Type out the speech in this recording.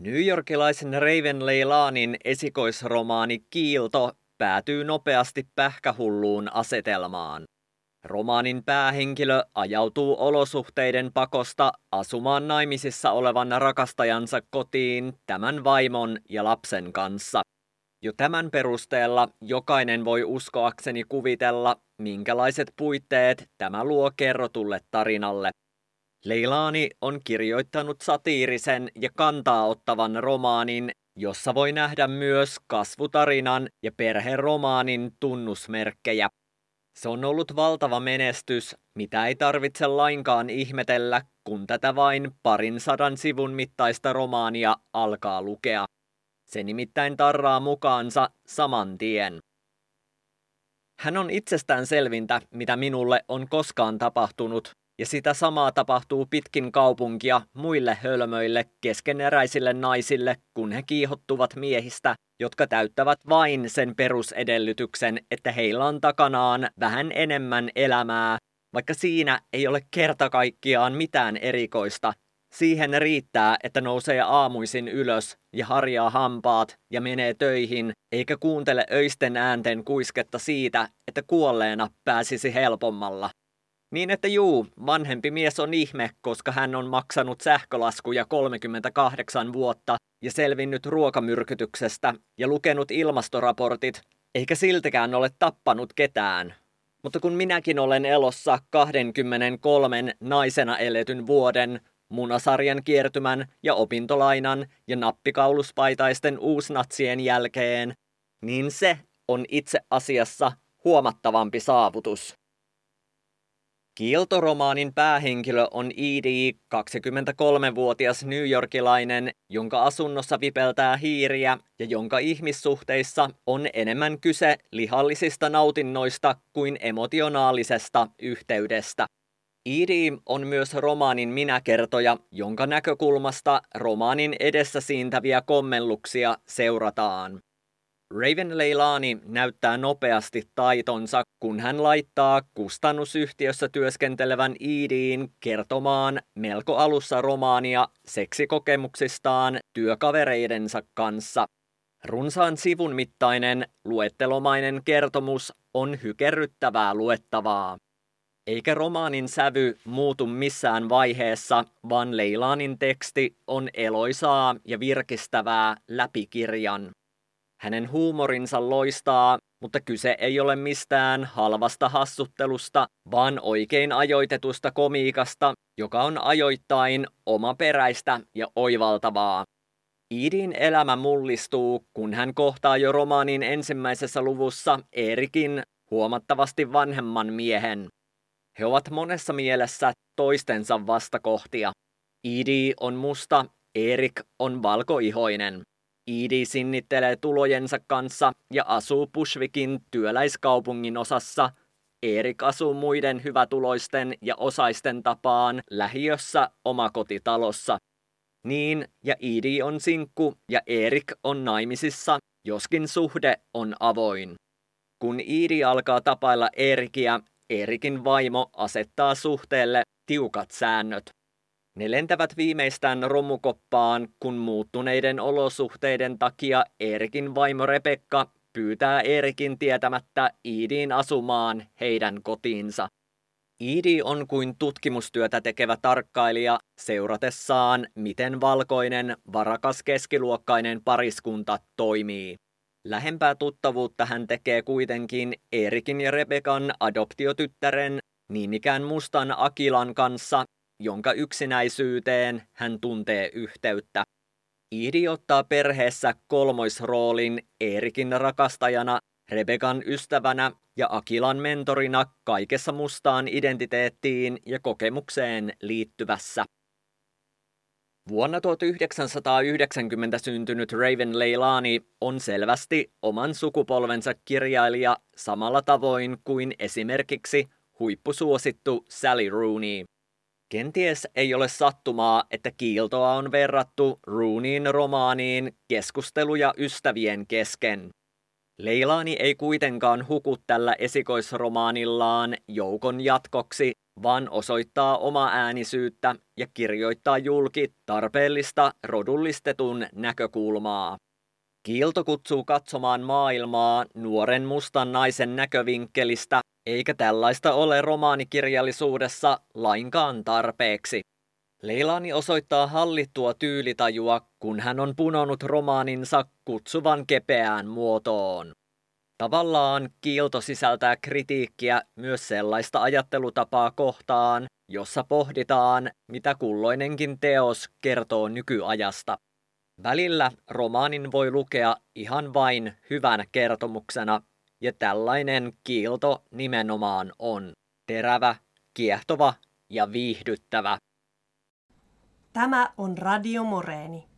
Yorkilaisen Raven Leilanin esikoisromaani Kiilto päätyy nopeasti pähkähulluun asetelmaan. Romaanin päähenkilö ajautuu olosuhteiden pakosta asumaan naimisissa olevan rakastajansa kotiin tämän vaimon ja lapsen kanssa. Jo tämän perusteella jokainen voi uskoakseni kuvitella, minkälaiset puitteet tämä luo kerrotulle tarinalle. Leilaani on kirjoittanut satiirisen ja kantaa ottavan romaanin, jossa voi nähdä myös kasvutarinan ja perheromaanin tunnusmerkkejä. Se on ollut valtava menestys, mitä ei tarvitse lainkaan ihmetellä, kun tätä vain parin sadan sivun mittaista romaania alkaa lukea. Se nimittäin tarraa mukaansa saman tien. Hän on itsestään selvintä, mitä minulle on koskaan tapahtunut, ja sitä samaa tapahtuu pitkin kaupunkia muille hölmöille keskeneräisille naisille, kun he kiihottuvat miehistä, jotka täyttävät vain sen perusedellytyksen, että heillä on takanaan vähän enemmän elämää, vaikka siinä ei ole kerta kaikkiaan mitään erikoista. Siihen riittää, että nousee aamuisin ylös ja harjaa hampaat ja menee töihin, eikä kuuntele öisten äänten kuisketta siitä, että kuolleena pääsisi helpommalla. Niin että juu, vanhempi mies on ihme, koska hän on maksanut sähkölaskuja 38 vuotta ja selvinnyt ruokamyrkytyksestä ja lukenut ilmastoraportit, eikä siltikään ole tappanut ketään. Mutta kun minäkin olen elossa 23 naisena eletyn vuoden, munasarjan kiertymän ja opintolainan ja nappikauluspaitaisten uusnatsien jälkeen, niin se on itse asiassa huomattavampi saavutus. Kiiltoromaanin päähenkilö on Edie, 23-vuotias newyorkilainen, jonka asunnossa vipeltää hiiriä ja jonka ihmissuhteissa on enemmän kyse lihallisista nautinnoista kuin emotionaalisesta yhteydestä. Edie on myös romaanin minäkertoja, jonka näkökulmasta romaanin edessä siintäviä kommelluksia seurataan. Raven Leilani näyttää nopeasti taitonsa, kun hän laittaa kustannusyhtiössä työskentelevän Iidiin kertomaan melko alussa romaania seksikokemuksistaan työkavereidensa kanssa. Runsaan sivun mittainen luettelomainen kertomus on hykerryttävää luettavaa. Eikä romaanin sävy muutu missään vaiheessa, vaan Leilanin teksti on eloisaa ja virkistävää läpi kirjan. Hänen huumorinsa loistaa, mutta kyse ei ole mistään halvasta hassuttelusta, vaan oikein ajoitetusta komiikasta, joka on ajoittain omaperäistä ja oivaltavaa. Iidin elämä mullistuu, kun hän kohtaa jo romaanin ensimmäisessä luvussa Erikin huomattavasti vanhemman miehen. He ovat monessa mielessä toistensa vastakohtia. Iidi on musta, Erik on valkoihoinen. Iidi sinnittelee tulojensa kanssa ja asuu Pushvikin työläiskaupungin osassa. Erik asuu muiden hyvätuloisten ja osaisten tapaan lähiössä omakotitalossa. Niin, ja Iidi on sinkku ja Erik on naimisissa, joskin suhde on avoin. Kun Iidi alkaa tapailla Erikiä, Erikin vaimo asettaa suhteelle tiukat säännöt. Ne lentävät viimeistään romukoppaan, kun muuttuneiden olosuhteiden takia Erikin vaimo Rebekka pyytää Erikin tietämättä Iidiin asumaan heidän kotiinsa. Iidi on kuin tutkimustyötä tekevä tarkkailija seuratessaan, miten valkoinen, varakas keskiluokkainen pariskunta toimii. Lähempää tuttavuutta hän tekee kuitenkin Erikin ja Rebekan adoptiotyttären, niin ikään mustan Akilan kanssa, jonka yksinäisyyteen hän tuntee yhteyttä. Iidi ottaa perheessä kolmoisroolin Erikin rakastajana, Rebekan ystävänä ja Akilan mentorina kaikessa mustaan identiteettiin ja kokemukseen liittyvässä. Vuonna 1990 syntynyt Raven Leilani on selvästi oman sukupolvensa kirjailija samalla tavoin kuin esimerkiksi huippusuosittu Sally Rooney. Kenties ei ole sattumaa, että kiiltoa on verrattu Rooneyin romaaniin keskusteluja ystävien kesken. Leilani ei kuitenkaan huku tällä esikoisromaanillaan joukon jatkoksi vaan osoittaa oma äänisyyttä ja kirjoittaa julki tarpeellista rodullistetun näkökulmaa. Kiilto kutsuu katsomaan maailmaa nuoren mustan naisen näkövinkkelistä, eikä tällaista ole romaanikirjallisuudessa lainkaan tarpeeksi. Leilani osoittaa hallittua tyylitajua, kun hän on punonut romaaninsa kutsuvan kepeään muotoon. Tavallaan kiilto sisältää kritiikkiä myös sellaista ajattelutapaa kohtaan, jossa pohditaan, mitä kulloinenkin teos kertoo nykyajasta. Välillä romaanin voi lukea ihan vain hyvän kertomuksena, ja tällainen kiilto nimenomaan on terävä, kiehtova ja viihdyttävä. Tämä on Radio Moreeni.